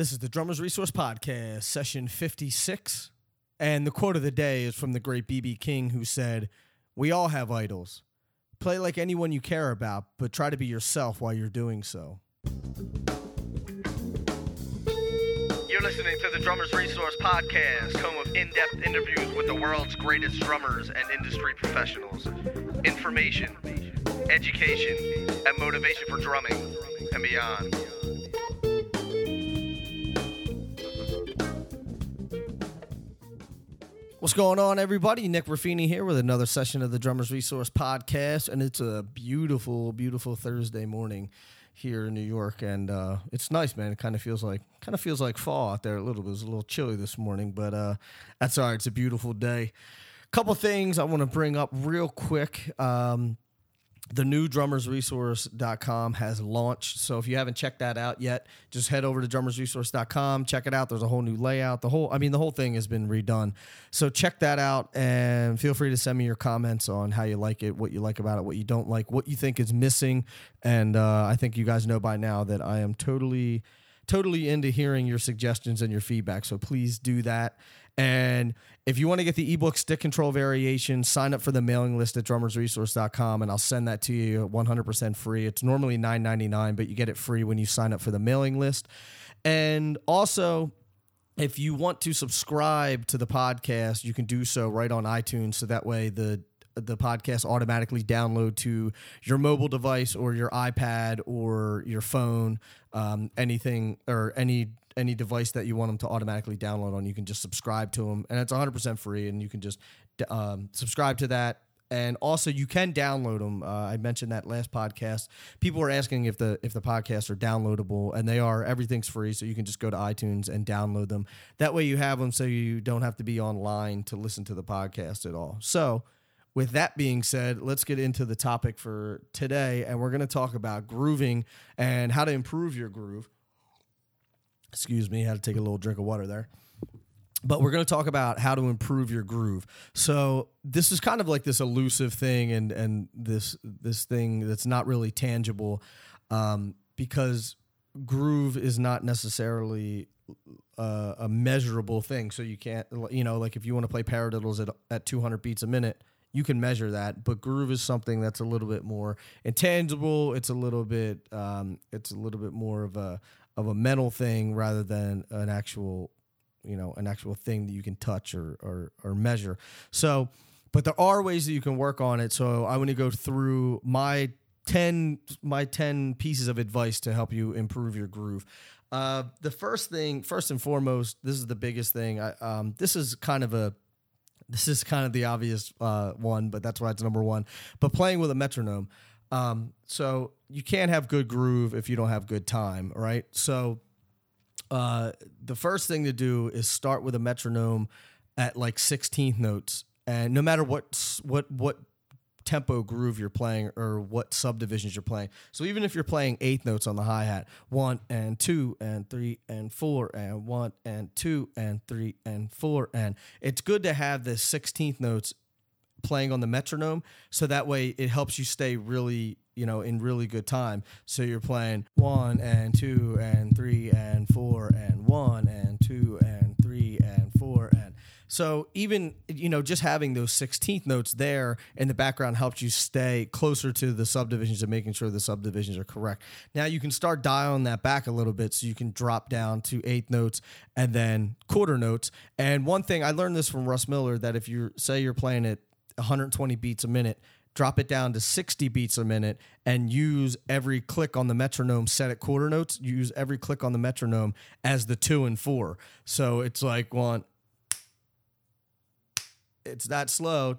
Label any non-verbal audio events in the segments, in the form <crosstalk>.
This is the Drummers Resource Podcast, session 56. And the quote of the day is from the great B.B. King, who said, We all have idols. Play like anyone you care about, but try to be yourself while you're doing so. You're listening to the Drummers Resource Podcast, home of in depth interviews with the world's greatest drummers and industry professionals. Information, education, and motivation for drumming and beyond. What's going on, everybody? Nick Ruffini here with another session of the Drummers Resource Podcast, and it's a beautiful, beautiful Thursday morning here in New York, and uh, it's nice, man. It kind of feels like kind of feels like fall out there a little bit. It was a little chilly this morning, but uh, that's all right. It's a beautiful day. A Couple things I want to bring up real quick. Um, the new drummersresource.com has launched. So if you haven't checked that out yet, just head over to drummersresource.com, check it out. There's a whole new layout. The whole I mean the whole thing has been redone. So check that out and feel free to send me your comments on how you like it, what you like about it, what you don't like, what you think is missing. And uh, I think you guys know by now that I am totally totally into hearing your suggestions and your feedback. So please do that. And if you want to get the ebook stick control variation, sign up for the mailing list at drummersresource.com and I'll send that to you 100% free. It's normally $9.99, but you get it free when you sign up for the mailing list. And also, if you want to subscribe to the podcast, you can do so right on iTunes. So that way the the podcast automatically download to your mobile device or your iPad or your phone, um, anything or any any device that you want them to automatically download on. You can just subscribe to them, and it's 100 percent free. And you can just um, subscribe to that. And also, you can download them. Uh, I mentioned that last podcast. People were asking if the if the podcasts are downloadable, and they are. Everything's free, so you can just go to iTunes and download them. That way, you have them, so you don't have to be online to listen to the podcast at all. So, with that being said, let's get into the topic for today, and we're going to talk about grooving and how to improve your groove. Excuse me, I had to take a little drink of water there. But we're going to talk about how to improve your groove. So this is kind of like this elusive thing, and and this this thing that's not really tangible, um, because groove is not necessarily uh, a measurable thing. So you can't, you know, like if you want to play paradiddles at at 200 beats a minute, you can measure that. But groove is something that's a little bit more intangible. It's a little bit, um, it's a little bit more of a of a mental thing rather than an actual, you know, an actual thing that you can touch or or, or measure. So, but there are ways that you can work on it. So I want to go through my 10 my 10 pieces of advice to help you improve your groove uh, the first thing first and foremost this is the biggest thing I, um, this is kind of a this is kind of the obvious uh, one but that's why it's number one but playing with a metronome um, so you can't have good groove if you don't have good time right so uh, the first thing to do is start with a metronome at like 16th notes and no matter what what what tempo groove you're playing or what subdivisions you're playing. So even if you're playing eighth notes on the hi hat, one and two and three and four and one and two and three and four and it's good to have the 16th notes playing on the metronome so that way it helps you stay really you know in really good time so you're playing one and two and three and four and one and two and three and four and so even you know just having those 16th notes there in the background helps you stay closer to the subdivisions and making sure the subdivisions are correct. Now you can start dialing that back a little bit so you can drop down to eighth notes and then quarter notes. And one thing I learned this from Russ Miller that if you say you're playing at 120 beats a minute, drop it down to 60 beats a minute and use every click on the metronome set at quarter notes use every click on the metronome as the two and four so it's like one it's that slow.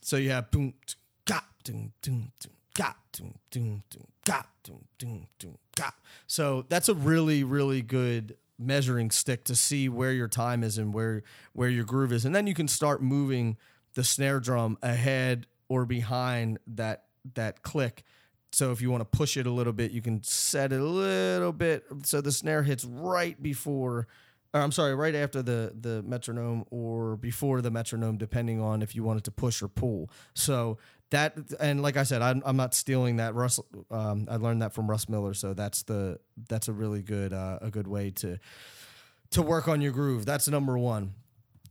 So you have boom, ga, doom, doom, doom, ga, doom, doom, doom, ga, doom. So that's a really, really good measuring stick to see where your time is and where where your groove is, and then you can start moving the snare drum ahead or behind that that click. So if you want to push it a little bit, you can set it a little bit so the snare hits right before or I'm sorry, right after the the metronome or before the metronome, depending on if you wanted to push or pull. So that and like I said, I'm, I'm not stealing that. Russ, um, I learned that from Russ Miller, so that's the that's a really good uh, a good way to to work on your groove. That's number one.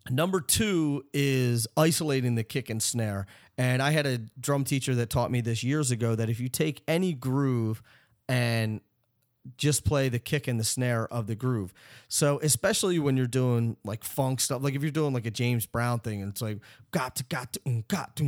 Number two is isolating the kick and snare. And I had a drum teacher that taught me this years ago that if you take any groove and just play the kick and the snare of the groove. So especially when you're doing like funk stuff, like if you're doing like a James Brown thing, and it's like got to got to um, got to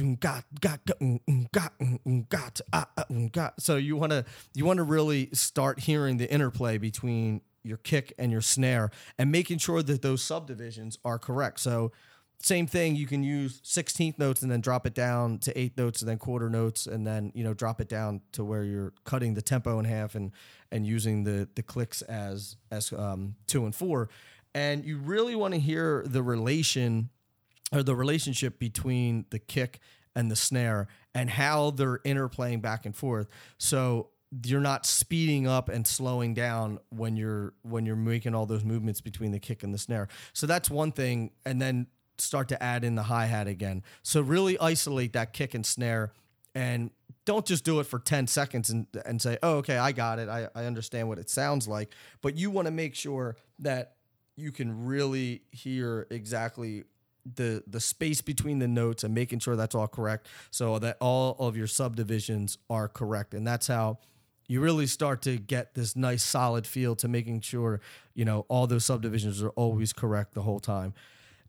um, got got got um, got um, got ah, ah, um, got. So you want to you want to really start hearing the interplay between your kick and your snare and making sure that those subdivisions are correct. So same thing you can use 16th notes and then drop it down to eighth notes and then quarter notes and then you know drop it down to where you're cutting the tempo in half and and using the the clicks as as um, two and four. And you really want to hear the relation or the relationship between the kick and the snare and how they're interplaying back and forth. So you're not speeding up and slowing down when you're when you're making all those movements between the kick and the snare. So that's one thing. And then start to add in the hi hat again. So really isolate that kick and snare and don't just do it for 10 seconds and, and say, oh, okay, I got it. I, I understand what it sounds like. But you want to make sure that you can really hear exactly the the space between the notes and making sure that's all correct so that all of your subdivisions are correct and that's how you really start to get this nice solid feel to making sure you know all those subdivisions are always correct the whole time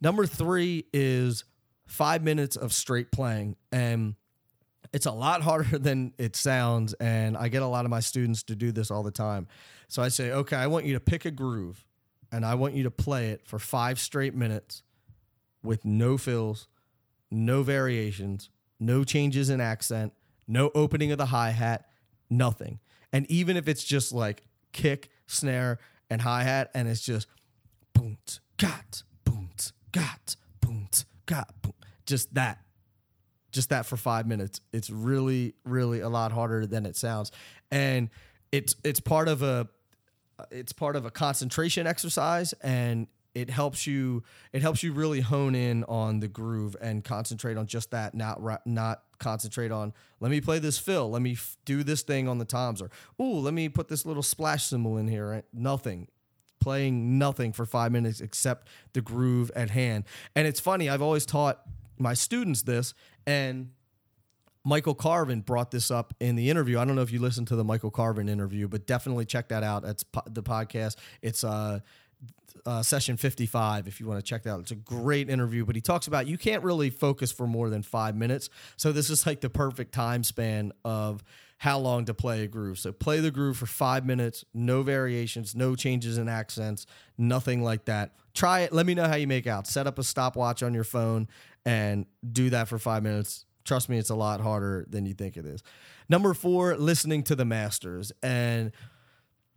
Number three is five minutes of straight playing. And it's a lot harder <laughs> than it sounds. And I get a lot of my students to do this all the time. So I say, okay, I want you to pick a groove and I want you to play it for five straight minutes with no fills, no variations, no changes in accent, no opening of the hi hat, nothing. And even if it's just like kick, snare, and hi hat, and it's just boom, got, got, boom, got, boom. Just that. Just that for five minutes. It's really, really a lot harder than it sounds. And it's it's part of a it's part of a concentration exercise and it helps you it helps you really hone in on the groove and concentrate on just that not not concentrate on let me play this fill let me f- do this thing on the toms or oh let me put this little splash cymbal in here right? nothing playing nothing for five minutes except the groove at hand. And it's funny, I've always taught my students this, and Michael Carvin brought this up in the interview. I don't know if you listened to the Michael Carvin interview, but definitely check that out. That's po- the podcast. It's uh, uh, session 55 if you want to check that out. It's a great interview, but he talks about you can't really focus for more than five minutes. So this is like the perfect time span of how long to play a groove. So play the groove for five minutes, no variations, no changes in accents, nothing like that. Try it. Let me know how you make out. Set up a stopwatch on your phone and do that for five minutes. Trust me, it's a lot harder than you think it is. Number four, listening to the masters. And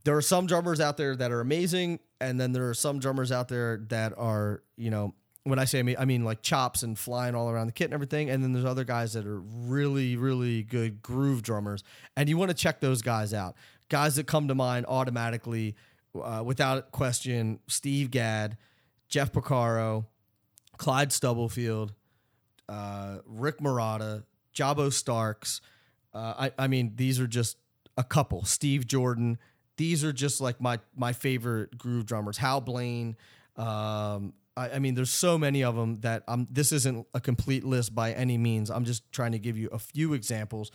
there are some drummers out there that are amazing, and then there are some drummers out there that are, you know, when I say I mean, I mean like chops and flying all around the kit and everything. And then there's other guys that are really, really good groove drummers, and you want to check those guys out. Guys that come to mind automatically, uh, without question: Steve Gadd, Jeff Porcaro, Clyde Stubblefield, uh, Rick Marotta, Jabo Starks. Uh, I, I mean, these are just a couple. Steve Jordan. These are just like my my favorite groove drummers. Hal Blaine. Um, I, I mean, there's so many of them that I'm. This isn't a complete list by any means. I'm just trying to give you a few examples,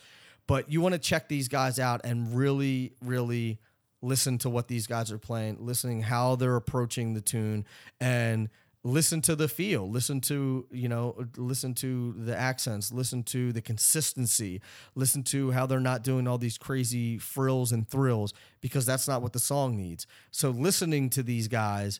but you want to check these guys out and really, really listen to what these guys are playing, listening how they're approaching the tune, and listen to the feel listen to you know listen to the accents listen to the consistency listen to how they're not doing all these crazy frills and thrills because that's not what the song needs so listening to these guys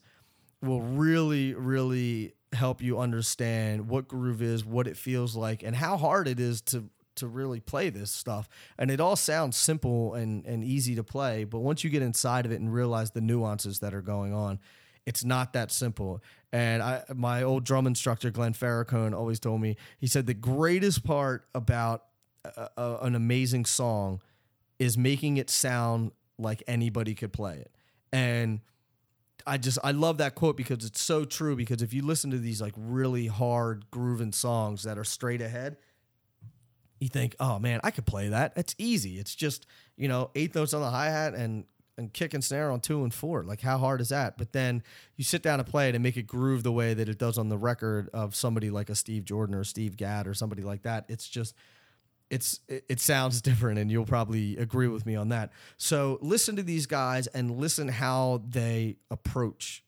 will really, really help you understand what groove is, what it feels like, and how hard it is to to really play this stuff. And it all sounds simple and and easy to play, but once you get inside of it and realize the nuances that are going on, it's not that simple. And I, my old drum instructor Glenn Farrakhan always told me. He said the greatest part about a, a, an amazing song is making it sound like anybody could play it. And I just I love that quote because it's so true. Because if you listen to these like really hard grooving songs that are straight ahead, you think, oh man, I could play that. It's easy. It's just, you know, eighth notes on the hi hat and and kick and snare on two and four. Like how hard is that? But then you sit down and play it and make it groove the way that it does on the record of somebody like a Steve Jordan or Steve Gadd or somebody like that. It's just it's it, sounds <laughs> different and you'll probably agree with me on that. So listen to these guys and listen how they approach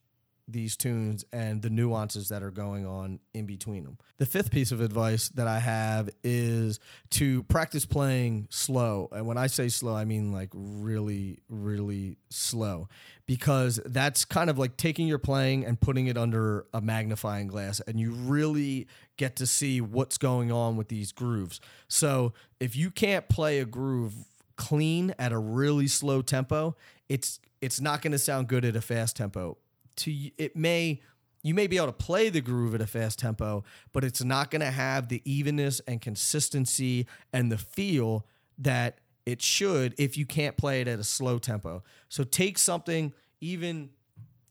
these tunes and the nuances that are going on in between them. The fifth piece of advice that I have is to practice playing slow. And when I say slow, I mean like really, really slow because that's kind of like taking your playing and putting it under a magnifying glass and you really get to see what's going on with these grooves. So if you can't play a groove clean at a really slow tempo, it's it's not going to sound good at a fast tempo to it may you may be able to play the groove at a fast tempo, but it's not going to have the evenness and consistency and the feel that it should if you can't play it at a slow tempo. So take something even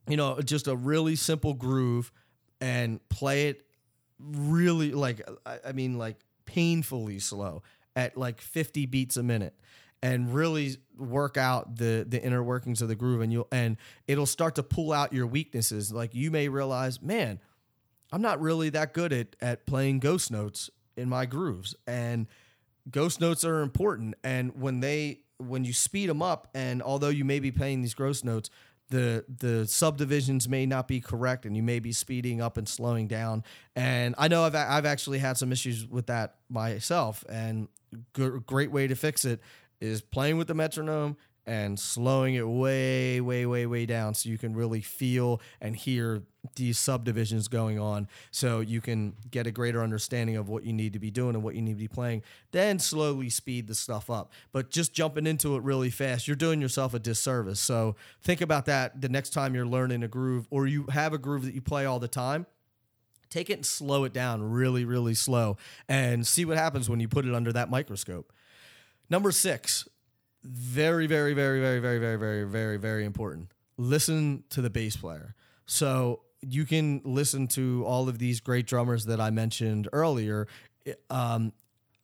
you know just a really simple groove and play it really like I mean like painfully slow at like 50 beats a minute and really work out the the inner workings of the groove. And you'll and it'll start to pull out your weaknesses. Like you may realize man i'm not really that good at at playing ghost notes in my grooves. And ghost notes are important. And when they when you speed them up and although you may be playing these ghost notes the the subdivisions may not be correct and you may be speeding up and slowing down. And i know i've, I've actually had some issues with that myself and g- great way to fix it is playing with the metronome and slowing it way, way, way, way down so you can really feel and hear these subdivisions going on so you can get a greater understanding of what you need to be doing and what you need to be playing. Then slowly speed the stuff up. But just jumping into it really fast, you're doing yourself a disservice. So think about that the next time you're learning a groove or you have a groove that you play all the time take it and slow it down really, really slow and see what happens when you put it under that microscope. Number six, very, very, very, very, very, very, very, very, very important. Listen to the bass player. So you can listen to all of these great drummers that I mentioned earlier, um,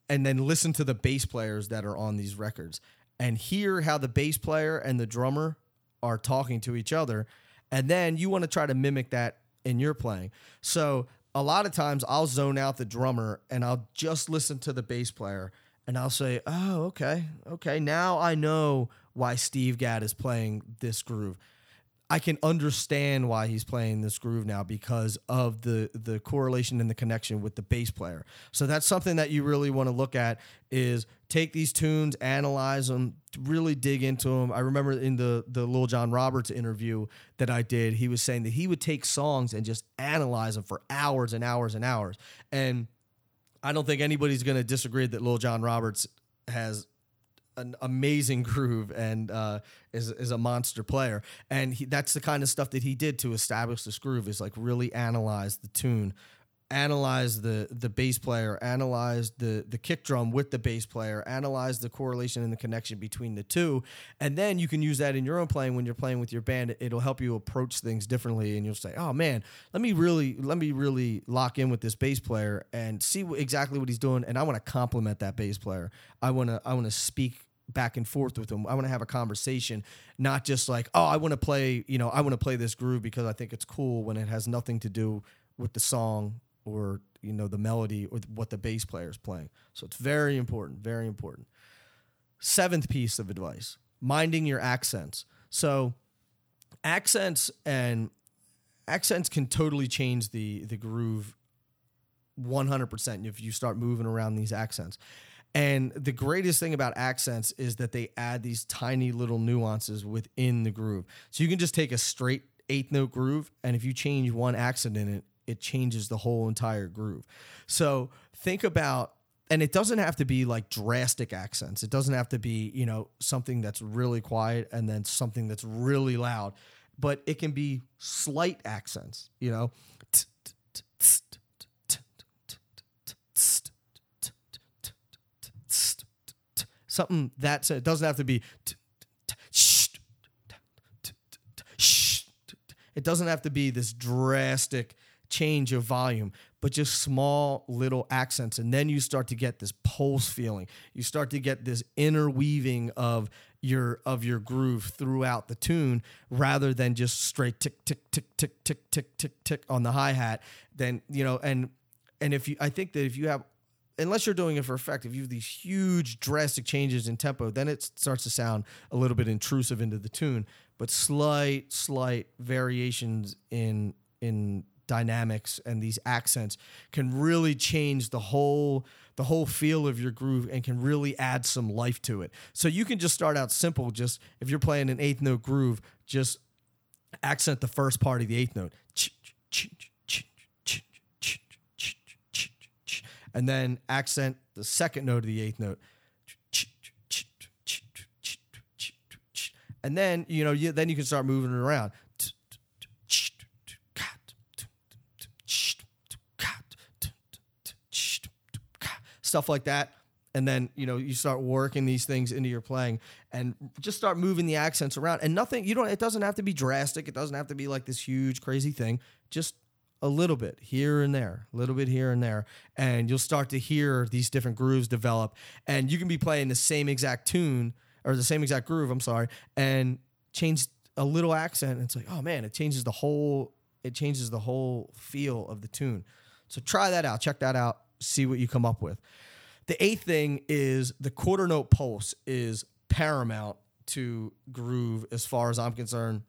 and then listen to the bass players that are on these records and hear how the bass player and the drummer are talking to each other. And then you want to try to mimic that in your playing. So a lot of times I'll zone out the drummer and I'll just listen to the bass player and I'll say, "Oh, okay, okay. Now I know why Steve Gadd is playing this groove. I can understand why he's playing this groove now because of the the correlation and the connection with the bass player. So that's something that you really want to look at is take these tunes, analyze them, really dig into them. I remember in the the Lil John Roberts interview that I did, he was saying that he would take songs and just analyze them for hours and hours and hours. And I don't think anybody's going to disagree that Lil John Roberts has an amazing <laughs> groove and uh, is is a monster player. And he, that's the kind of stuff that he did to establish this groove is like really analyze the tune, analyze the the bass player, analyze the the kick drum with the bass player, analyze the correlation and the connection between the two, and then you can use that in your own playing when you're playing with your band. It'll help you approach things differently, and you'll say, "Oh man, let me really let me really lock in with this bass player and see what, exactly what he's doing." And I want to compliment that bass player. I want to I want to speak back and forth with him. I want to have a conversation, not just like, oh, I want to play, you know, I want to play this groove because I think it's cool when it has nothing to do with the song or you know the melody or what the bass player is playing. So it's very important, very important. Seventh piece of advice: minding your accents. So accents and accents can totally change the the groove 100% if you start moving around these accents. And the greatest thing about accents is that they add these tiny little nuances within the groove. So you can just take a straight eighth note groove, and if you change one accent in it, it changes the whole entire groove. So think about and it doesn't have to be like drastic accents. It doesn't have to be, you know, something that's really quiet and then something that's really loud, but it can be slight accents, you know. Something that's it doesn't have to be it doesn't have to be this drastic change your volume, but just small little accents. And then you start to get this pulse feeling. You start to get this interweaving of your of your groove throughout the tune rather than just straight tick, tick, tick, tick, tick, tick, tick, tick on the hi-hat. Then, you know, and and if you I think that if you have unless you're doing it for effect, if you have these huge drastic changes in tempo, then it starts to sound a little bit intrusive into the tune. But slight, slight variations in in dynamics and these accents can really change the whole the whole feel of your groove and can really add some life to it. So you can just start out simple, just if you're playing an eighth note groove, just accent the first part of the eighth note. And then accent the second note of the eighth note. And then, you know, you, then you can start moving it around. Stuff like that. And then, you know, you start working these things into your playing and just start moving the accents around. And nothing, you don't, it doesn't have to be drastic. It doesn't have to be like this huge, crazy thing. Just a little bit here and there, a little bit here and there. And you'll start to hear these different grooves develop. And you can be playing the same exact tune or the same exact groove, I'm sorry, and change a little accent. It's like, oh man, it changes the whole, it changes the whole feel of the tune. So try that out. Check that out see what you come up with. The eighth thing is the quarter note pulse is paramount to groove as far as I'm concerned.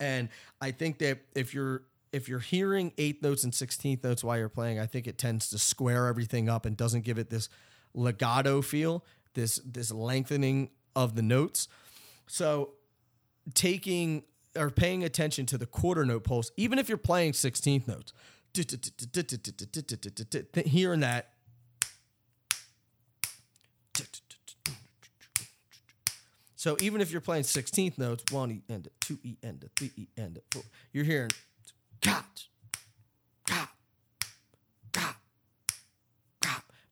And I think that if you're if you're hearing eighth notes and sixteenth notes while you're playing, I think it tends to square everything up and doesn't give it this legato feel, this this lengthening of the notes. So taking or paying attention to the quarter note pulse, even if you're playing 16th notes, hearing that. So even if you're playing 16th notes, one E end, two E end, three E end, four, you're hearing.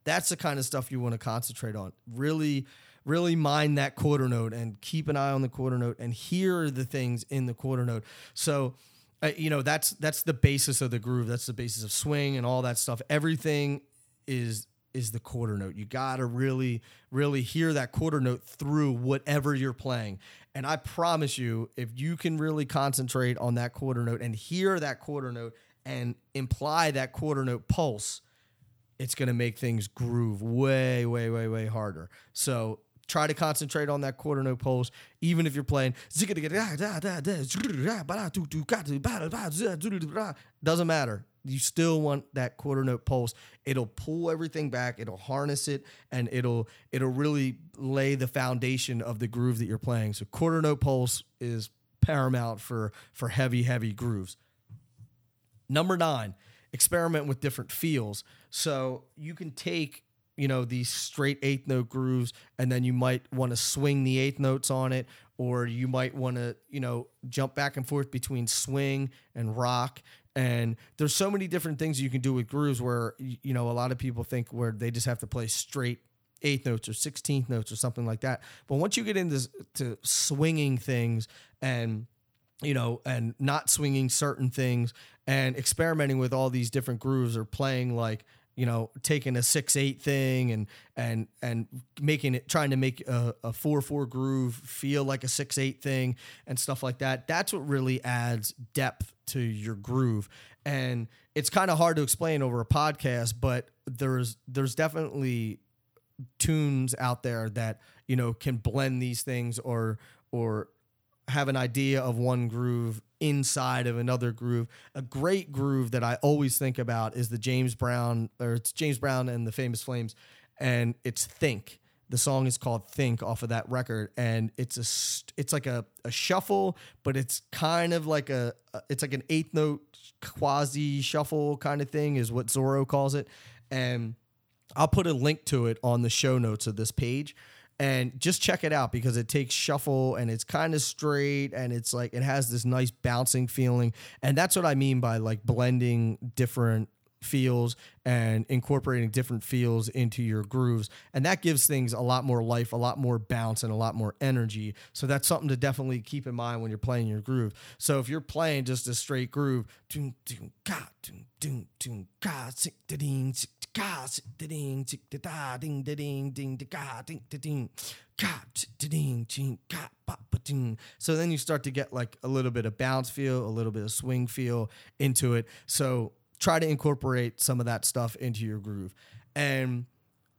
That's the kind of stuff you want to concentrate on. Really, really mind that quarter note and keep an eye on the quarter note and hear the things in the quarter note. So uh, you know that's that's the basis of the groove. That's the basis of swing and all that stuff. Everything is is the quarter note. You got to really really hear that quarter note through whatever you're playing. And i promise you if you can really concentrate on that quarter note and hear that quarter note and imply that quarter note pulse it's going to make things groove way way way way harder. So try to concentrate on that quarter note pulse, even if you're playing doesn't matter. You still want that quarter note pulse. It'll pull everything back, it'll harness it, and it'll it'll really lay the foundation of the groove that you're playing. So quarter note pulse is paramount for for heavy, heavy grooves. Number nine, experiment with different feels. So you can take you know these straight eighth note grooves and then you might want to swing the eighth notes on it or you might want to you know jump back and forth between swing and rock. And there's so many different things you can do with grooves where you know a lot of people think where they just have to play straight eighth notes or 16th notes or something like that. But once you get into to swinging things and you know and not swinging certain things and experimenting with all these different grooves or playing like you know, taking a six eight thing and and and making it trying to make a, a four four groove feel like a six eight thing and stuff like that. That's what really adds depth to your groove. And it's kind of hard to explain over a podcast, but there's there's definitely tunes out there that you know can blend these things or or have an idea of one groove inside of another groove. A great groove that I always think about is the James Brown, or it's James Brown and the Famous Flames, and it's Think. The song is called Think off of that record, and it's a it's like a, a shuffle, but it's kind of like a it's like an eighth note quasi shuffle kind of thing, is what Zoro calls it, and I'll put a link to it on the show notes of this page and just check it out because it takes shuffle and it's kind of straight and it's like it has this nice bouncing feeling and that's what i mean by like blending different feels and incorporating different feels into your grooves. And that gives things a lot more life, a lot more bounce, and a lot more energy. So that's something to definitely keep in mind when you're playing your groove. So if you're playing just a straight groove, da, ding, da, ding, da, ding, da, ding, ding, da, ka, ding, da, ding, sick, da, ding, ching, ka, ba, ding. So then you start to get like a little bit of bounce feel, a little bit of swing feel into it. So try to incorporate some of that stuff into your groove. And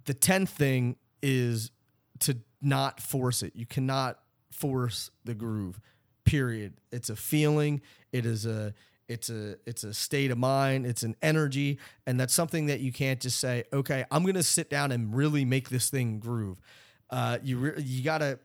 the 10th thing is to not force it. You cannot force the groove. Period. It's a feeling. It is a it's a it's a state of mind, it's an energy, and that's something that you can't just say, "Okay, I'm going to sit down and really make this thing groove." Uh, you re- you got to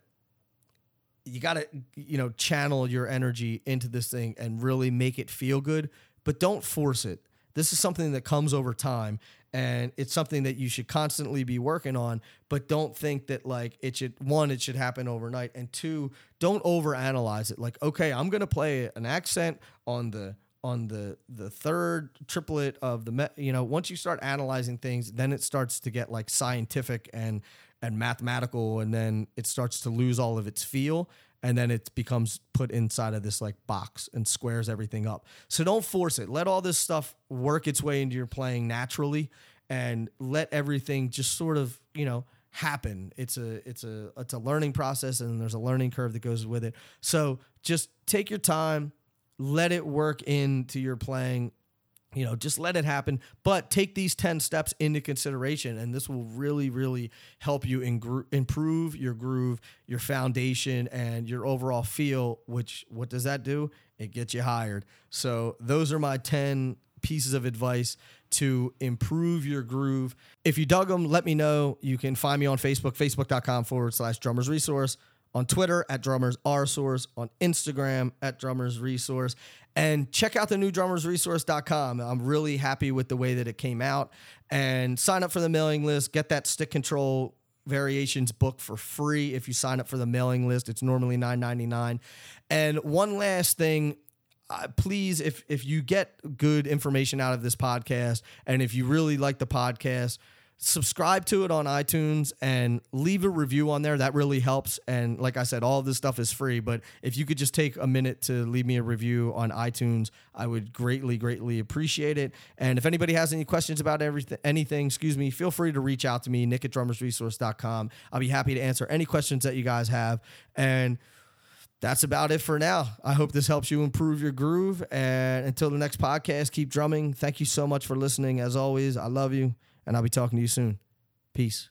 you got to you know channel your energy into this thing and really make it feel good, but don't force it. This is something that comes over time and it's something that you should constantly be working on, but don't think that like it should one, it should happen overnight. And two, don't overanalyze it. Like, okay, I'm gonna play an accent on the on the the third triplet of the you know once you start analyzing things then it starts to get like scientific and and mathematical and then it starts to lose all of its feel and then it becomes put inside of this like box and squares everything up. So don't force it. Let all this stuff work its way into your playing naturally and let everything just sort of, you know, happen. It's a it's a it's a learning process and there's a learning curve that goes with it. So just take your time, let it work into your playing you know just let it happen but take these 10 steps into consideration and this will really really help you in improve your groove your foundation and your overall feel which what does that do? It gets you hired. So those are my 10 pieces of advice to improve your groove. If you dug them let me know. You can find me on facebook facebook.com forward slash drummers resource on Twitter at Drummers R Source, on Instagram at Drummers Resource, and check out the new drummersresource.com. I'm really happy with the way that it came out. And sign up for the mailing list, get that stick control variations book for free if you sign up for the mailing list. It's normally $9.99. And one last thing, uh, please, if if you get good information out of this podcast, and if you really like the podcast, subscribe to it on iTunes and leave a review on there. That really helps. And like I said, all this stuff is free. But if you could just take a minute to leave me a review on iTunes, I would greatly, greatly appreciate it. And if anybody has any questions about everything, anything, excuse me, feel free to reach out to me, nick at drummersresource.com. I'll be happy to answer any questions that you guys have. And that's about it for now. I hope this helps you improve your groove. And until the next podcast, keep drumming. Thank you so much for listening. As always, I love you and I'll be talking to you soon. Peace.